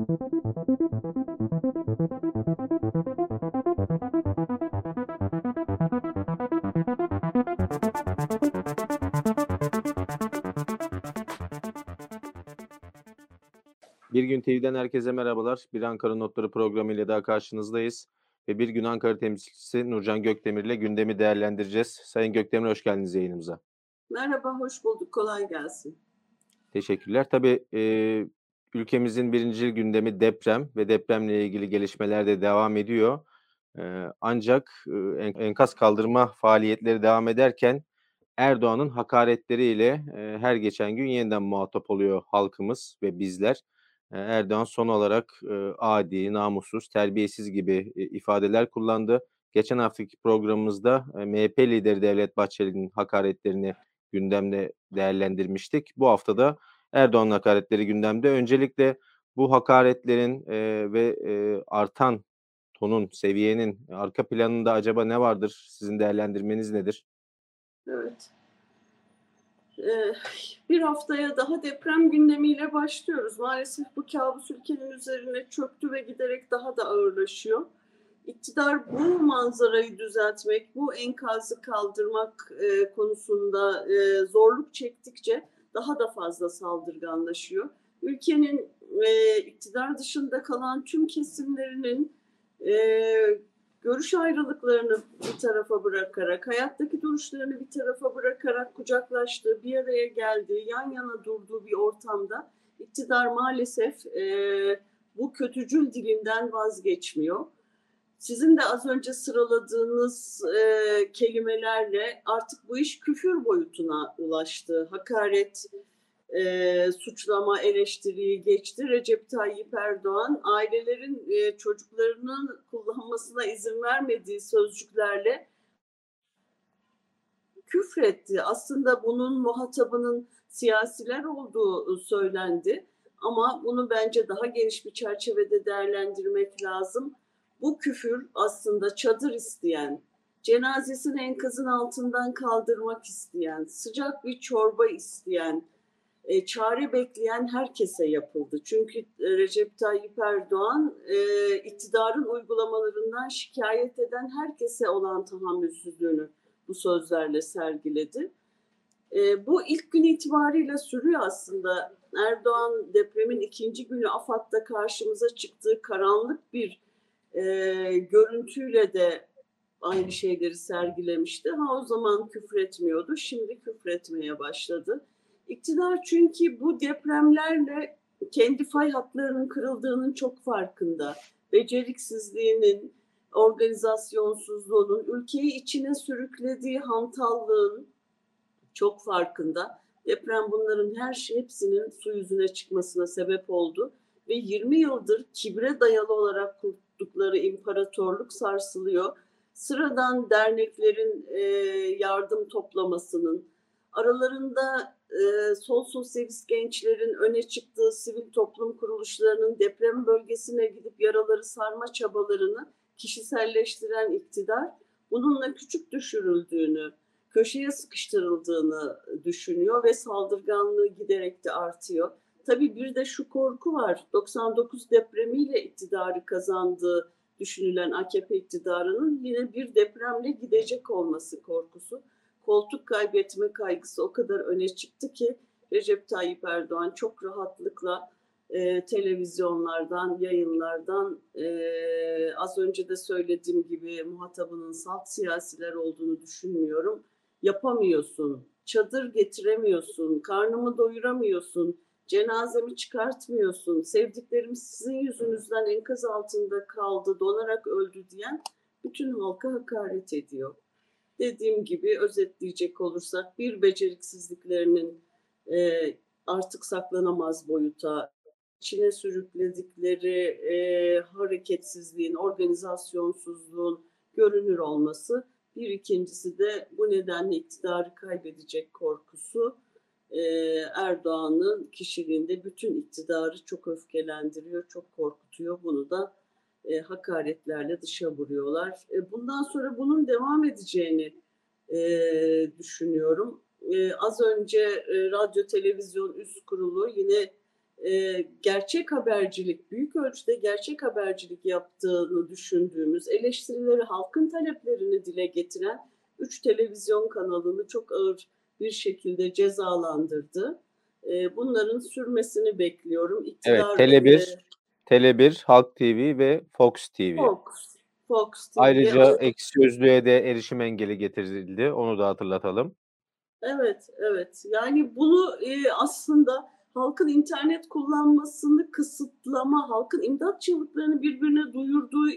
Bir Gün TV'den herkese merhabalar. Bir Ankara Notları programıyla daha karşınızdayız. Ve Bir Gün Ankara temsilcisi Nurcan Gökdemir ile gündemi değerlendireceğiz. Sayın Gökdemir hoş geldiniz yayınımıza. Merhaba, hoş bulduk. Kolay gelsin. Teşekkürler. Tabii e, ülkemizin birinci gündemi deprem ve depremle ilgili gelişmeler de devam ediyor. Ancak enkaz kaldırma faaliyetleri devam ederken Erdoğan'ın hakaretleriyle her geçen gün yeniden muhatap oluyor halkımız ve bizler. Erdoğan son olarak adi, namussuz, terbiyesiz gibi ifadeler kullandı. Geçen haftaki programımızda MHP lideri Devlet Bahçeli'nin hakaretlerini gündemde değerlendirmiştik. Bu hafta da Erdoğan'ın hakaretleri gündemde. Öncelikle bu hakaretlerin ve artan tonun, seviyenin arka planında acaba ne vardır? Sizin değerlendirmeniz nedir? Evet. Ee, bir haftaya daha deprem gündemiyle başlıyoruz. Maalesef bu kabus ülkenin üzerine çöktü ve giderek daha da ağırlaşıyor. İktidar bu manzarayı düzeltmek, bu enkazı kaldırmak e, konusunda e, zorluk çektikçe daha da fazla saldırganlaşıyor. Ülkenin e, iktidar dışında kalan tüm kesimlerinin görüş ayrılıklarını bir tarafa bırakarak, hayattaki duruşlarını bir tarafa bırakarak kucaklaştığı, bir araya geldiği, yan yana durduğu bir ortamda iktidar maalesef e, bu kötücül dilinden vazgeçmiyor. Sizin de az önce sıraladığınız e, kelimelerle artık bu iş küfür boyutuna ulaştı. Hakaret, e, suçlama, eleştiriyi geçti. Recep Tayyip Erdoğan ailelerin e, çocuklarının kullanmasına izin vermediği sözcüklerle küfretti. Aslında bunun muhatabının siyasiler olduğu söylendi. Ama bunu bence daha geniş bir çerçevede değerlendirmek lazım. Bu küfür aslında çadır isteyen, cenazesini enkazın altından kaldırmak isteyen, sıcak bir çorba isteyen, e, çare bekleyen herkese yapıldı. Çünkü e, Recep Tayyip Erdoğan e, iktidarın uygulamalarından şikayet eden herkese olan tahammülsüzlüğünü bu sözlerle sergiledi. E, bu ilk gün itibariyle sürüyor aslında. Erdoğan depremin ikinci günü AFAD'da karşımıza çıktığı karanlık bir e, görüntüyle de aynı şeyleri sergilemişti. Ha o zaman küfretmiyordu, şimdi küfretmeye başladı. İktidar çünkü bu depremlerle kendi fay hatlarının kırıldığının çok farkında. Beceriksizliğinin, organizasyonsuzluğunun, ülkeyi içine sürüklediği hantallığın çok farkında. Deprem bunların her şey hepsinin su yüzüne çıkmasına sebep oldu ve 20 yıldır kibre dayalı olarak kurdukları imparatorluk sarsılıyor. Sıradan derneklerin e, yardım toplamasının, aralarında e, sol sosyalist gençlerin öne çıktığı sivil toplum kuruluşlarının deprem bölgesine gidip yaraları sarma çabalarını kişiselleştiren iktidar bununla küçük düşürüldüğünü, köşeye sıkıştırıldığını düşünüyor ve saldırganlığı giderek de artıyor. Tabii bir de şu korku var. 99 depremiyle iktidarı kazandığı düşünülen AKP iktidarının yine bir depremle gidecek olması korkusu koltuk kaybetme kaygısı o kadar öne çıktı ki Recep Tayyip Erdoğan çok rahatlıkla e, televizyonlardan, yayınlardan e, az önce de söylediğim gibi muhatabının salt siyasiler olduğunu düşünmüyorum. Yapamıyorsun, çadır getiremiyorsun, karnımı doyuramıyorsun, cenazemi çıkartmıyorsun, sevdiklerim sizin yüzünüzden enkaz altında kaldı, donarak öldü diyen bütün halka hakaret ediyor dediğim gibi özetleyecek olursak bir beceriksizliklerinin e, artık saklanamaz boyuta, içine sürükledikleri e, hareketsizliğin, organizasyonsuzluğun görünür olması. Bir ikincisi de bu nedenle iktidarı kaybedecek korkusu e, Erdoğan'ın kişiliğinde bütün iktidarı çok öfkelendiriyor, çok korkutuyor. Bunu da e, hakaretlerle dışa vuruyorlar. E, bundan sonra bunun devam edeceğini e, düşünüyorum. E, az önce e, radyo televizyon üst kurulu yine e, gerçek habercilik, büyük ölçüde gerçek habercilik yaptığını düşündüğümüz, eleştirileri, halkın taleplerini dile getiren üç televizyon kanalını çok ağır bir şekilde cezalandırdı. E, bunların sürmesini bekliyorum. İktidar evet, Tele1, Tele1, Halk TV ve Fox TV. Fox, Fox TV. Ayrıca ekşi sözlüğe de erişim engeli getirildi. Onu da hatırlatalım. Evet, evet. Yani bunu e, aslında halkın internet kullanmasını kısıtlama, halkın imdat çığlıklarını birbirine duyurduğu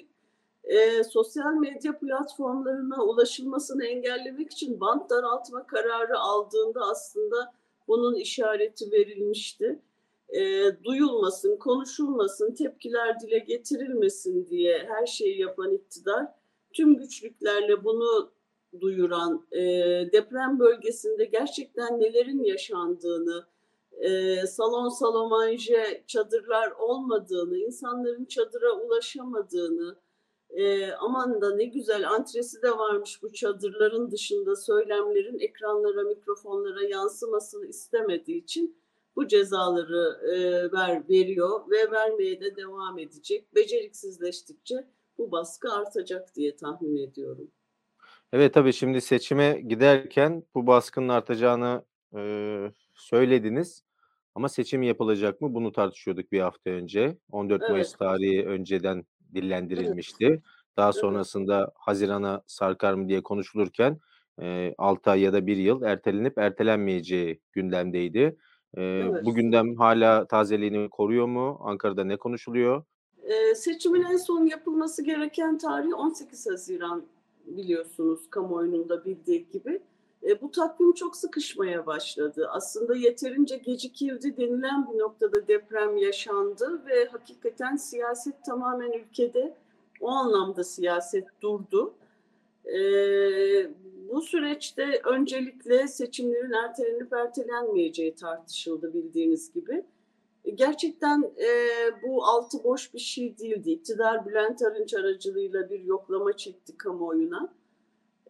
e, sosyal medya platformlarına ulaşılmasını engellemek için bant daraltma kararı aldığında aslında bunun işareti verilmişti. E, duyulmasın, konuşulmasın, tepkiler dile getirilmesin diye her şeyi yapan iktidar tüm güçlüklerle bunu duyuran, e, deprem bölgesinde gerçekten nelerin yaşandığını, e, salon salomanje çadırlar olmadığını, insanların çadıra ulaşamadığını, e, aman da ne güzel antresi de varmış bu çadırların dışında söylemlerin ekranlara, mikrofonlara yansımasını istemediği için bu cezaları e, ver veriyor ve vermeye de devam edecek. Beceriksizleştikçe bu baskı artacak diye tahmin ediyorum. Evet tabii şimdi seçime giderken bu baskının artacağını e, söylediniz. Ama seçim yapılacak mı? Bunu tartışıyorduk bir hafta önce. 14 evet. Mayıs tarihi önceden dillendirilmişti. Evet. Daha sonrasında. Haziran'a sarkar mı diye konuşulurken e, 6 ay ya da 1 yıl ertelenip ertelenmeyeceği gündemdeydi. E, evet. Bu gündem hala tazeliğini koruyor mu? Ankara'da ne konuşuluyor? E, seçimin en son yapılması gereken tarih 18 Haziran biliyorsunuz kamuoyunun da bildiği gibi. E, bu takvim çok sıkışmaya başladı. Aslında yeterince gecikildi denilen bir noktada deprem yaşandı ve hakikaten siyaset tamamen ülkede o anlamda siyaset durdu. E, bu süreçte öncelikle seçimlerin ertelenip ertelenmeyeceği tartışıldı bildiğiniz gibi. E, gerçekten e, bu altı boş bir şey değildi. İktidar Bülent Arınç aracılığıyla bir yoklama çekti kamuoyuna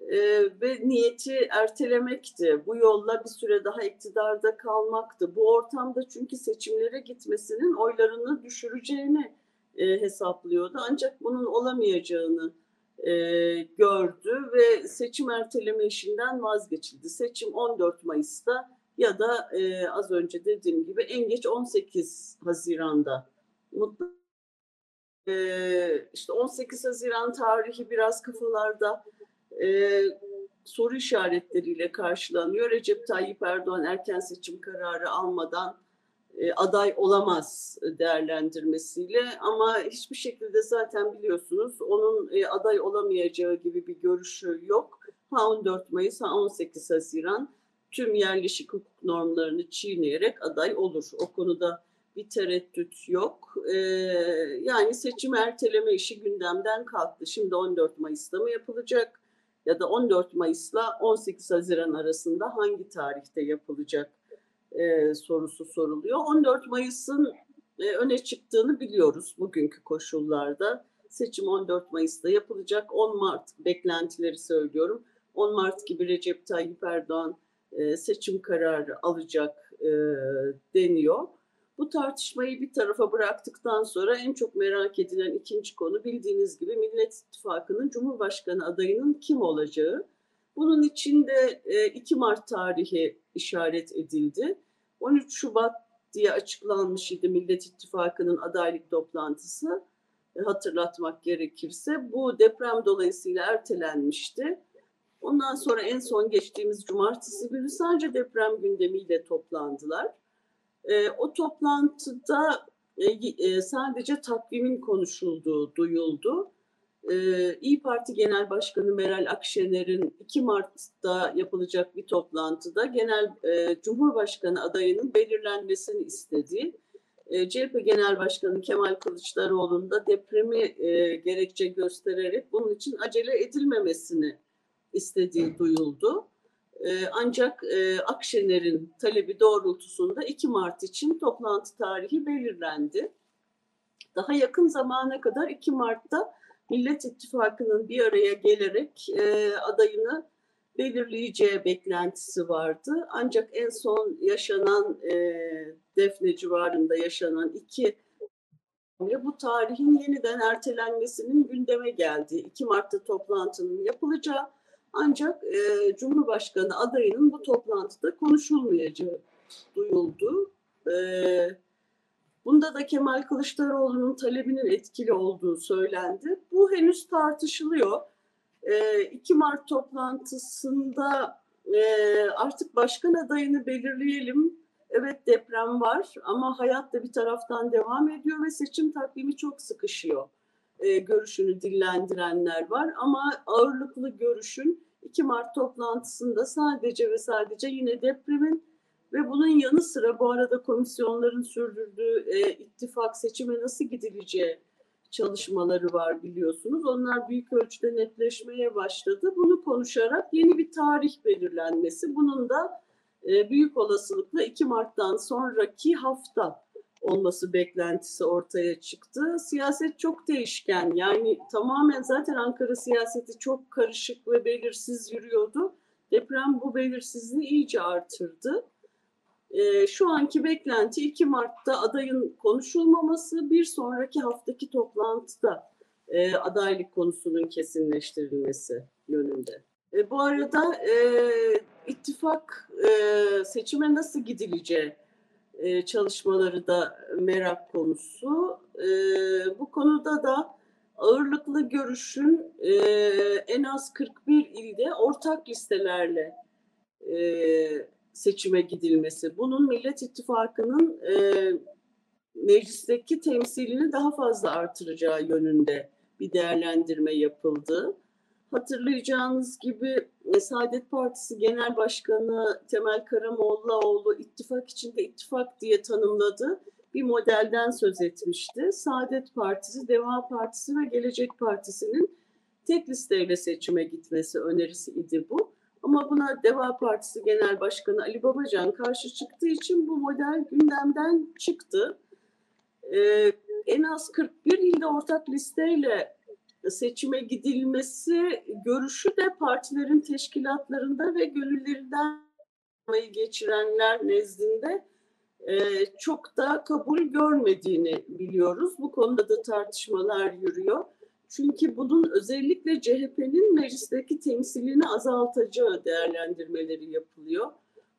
e, ve niyeti ertelemekti. Bu yolla bir süre daha iktidarda kalmaktı. Bu ortamda çünkü seçimlere gitmesinin oylarını düşüreceğini e, hesaplıyordu. Ancak bunun olamayacağını e, gördü ve seçim erteleme işinden vazgeçildi. Seçim 14 Mayıs'ta ya da e, az önce dediğim gibi en geç 18 Haziran'da. Mutlu e, işte 18 Haziran tarihi biraz kafalarda e, soru işaretleriyle karşılanıyor. Recep Tayyip Erdoğan erken seçim kararı almadan e, aday olamaz değerlendirmesiyle ama hiçbir şekilde zaten biliyorsunuz onun e, aday olamayacağı gibi bir görüşü yok. Ha 14 Mayıs ha 18 Haziran tüm yerleşik hukuk normlarını çiğneyerek aday olur. O konuda bir tereddüt yok. Ee, yani seçim erteleme işi gündemden kalktı. Şimdi 14 Mayıs'ta mı yapılacak? Ya da 14 Mayıs'la 18 Haziran arasında hangi tarihte yapılacak e, sorusu soruluyor. 14 Mayıs'ın e, öne çıktığını biliyoruz bugünkü koşullarda. Seçim 14 Mayıs'ta yapılacak. 10 Mart beklentileri söylüyorum. 10 Mart gibi Recep Tayyip Erdoğan e, seçim kararı alacak e, deniyor. Bu tartışmayı bir tarafa bıraktıktan sonra en çok merak edilen ikinci konu bildiğiniz gibi Millet İttifakı'nın Cumhurbaşkanı adayının kim olacağı. Bunun için de 2 Mart tarihi işaret edildi. 13 Şubat diye açıklanmış idi Millet İttifakı'nın adaylık toplantısı. Hatırlatmak gerekirse bu deprem dolayısıyla ertelenmişti. Ondan sonra en son geçtiğimiz cumartesi günü sadece deprem gündemiyle toplandılar. E, o toplantıda e, e, sadece takvimin konuşulduğu duyuldu. E, İyi Parti Genel Başkanı Meral Akşener'in 2 Mart'ta yapılacak bir toplantıda genel e, Cumhurbaşkanı adayının belirlenmesini istediği, e, CHP Genel Başkanı Kemal Kılıçdaroğlu'nun da depremi e, gerekçe göstererek bunun için acele edilmemesini istediği duyuldu. Ee, ancak e, Akşener'in talebi doğrultusunda 2 Mart için toplantı tarihi belirlendi. Daha yakın zamana kadar 2 Mart'ta Millet İttifakı'nın bir araya gelerek e, adayını belirleyeceği beklentisi vardı. Ancak en son yaşanan e, Defne civarında yaşanan iki bu tarihin yeniden ertelenmesinin gündeme geldiği 2 Mart'ta toplantının yapılacağı ancak e, Cumhurbaşkanı adayının bu toplantıda konuşulmayacağı duyuldu. E, bunda da Kemal Kılıçdaroğlu'nun talebinin etkili olduğu söylendi. Bu henüz tartışılıyor. E, 2 Mart toplantısında e, artık başkan adayını belirleyelim Evet deprem var ama hayat da bir taraftan devam ediyor ve seçim takvimi çok sıkışıyor. Ee, görüşünü dillendirenler var ama ağırlıklı görüşün 2 Mart toplantısında sadece ve sadece yine depremin ve bunun yanı sıra bu arada komisyonların sürdürdüğü e, ittifak seçime nasıl gidileceği çalışmaları var biliyorsunuz. Onlar büyük ölçüde netleşmeye başladı. Bunu konuşarak yeni bir tarih belirlenmesi. Bunun da e, büyük olasılıkla 2 Mart'tan sonraki hafta olması beklentisi ortaya çıktı. Siyaset çok değişken. Yani tamamen zaten Ankara siyaseti çok karışık ve belirsiz yürüyordu. Deprem bu belirsizliği iyice artırdı. E, şu anki beklenti 2 Mart'ta adayın konuşulmaması, bir sonraki haftaki toplantıda e, adaylık konusunun kesinleştirilmesi yönünde. E, bu arada e, ittifak e, seçime nasıl gidileceği e, çalışmaları da merak konusu. E, bu konuda da ağırlıklı görüşün e, en az 41 ilde ortak listelerle e, seçime gidilmesi. Bunun Millet İttifakı'nın e, meclisteki temsilini daha fazla artıracağı yönünde bir değerlendirme yapıldı. Hatırlayacağınız gibi e, Saadet Partisi Genel Başkanı Temel Karamollaoğlu ittifak içinde ittifak diye tanımladı. Bir modelden söz etmişti. Saadet Partisi, Deva Partisi ve Gelecek Partisi'nin tek listeyle seçime gitmesi önerisi idi bu. Ama buna Deva Partisi Genel Başkanı Ali Babacan karşı çıktığı için bu model gündemden çıktı. Ee, en az 41 ilde ortak listeyle seçime gidilmesi görüşü de partilerin teşkilatlarında ve gönüllerinden geçirenler nezdinde e, çok da kabul görmediğini biliyoruz. Bu konuda da tartışmalar yürüyor. Çünkü bunun özellikle CHP'nin meclisteki temsilini azaltacağı değerlendirmeleri yapılıyor.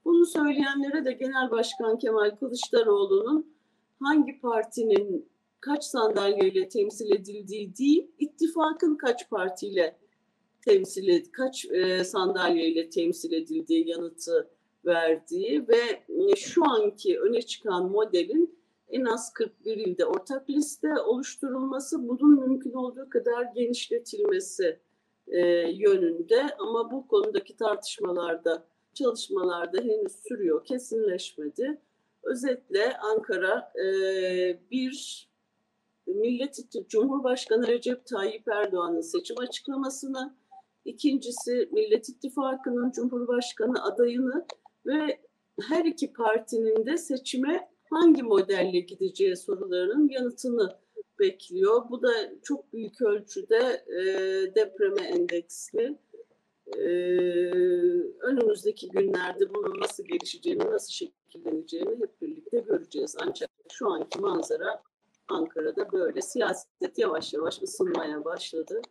Bunu söyleyenlere de Genel Başkan Kemal Kılıçdaroğlu'nun hangi partinin kaç sandalyeyle temsil edildiği değil, ittifakın kaç partiyle temsil ed kaç e, sandalyeyle temsil edildiği yanıtı verdiği ve e, şu anki öne çıkan modelin en az 41 ilde ortak liste oluşturulması, bunun mümkün olduğu kadar genişletilmesi e, yönünde ama bu konudaki tartışmalarda, çalışmalarda henüz sürüyor, kesinleşmedi. Özetle Ankara e, bir Millet Cumhurbaşkanı Recep Tayyip Erdoğan'ın seçim açıklamasını, ikincisi Millet İttifakı'nın Cumhurbaşkanı adayını ve her iki partinin de seçime hangi modelle gideceği sorularının yanıtını bekliyor. Bu da çok büyük ölçüde e, depreme endeksli. E, önümüzdeki günlerde bunun nasıl gelişeceğini, nasıl şekilleneceğini hep birlikte göreceğiz. Ancak şu anki manzara Ankara'da böyle siyaset yavaş yavaş ısınmaya başladı.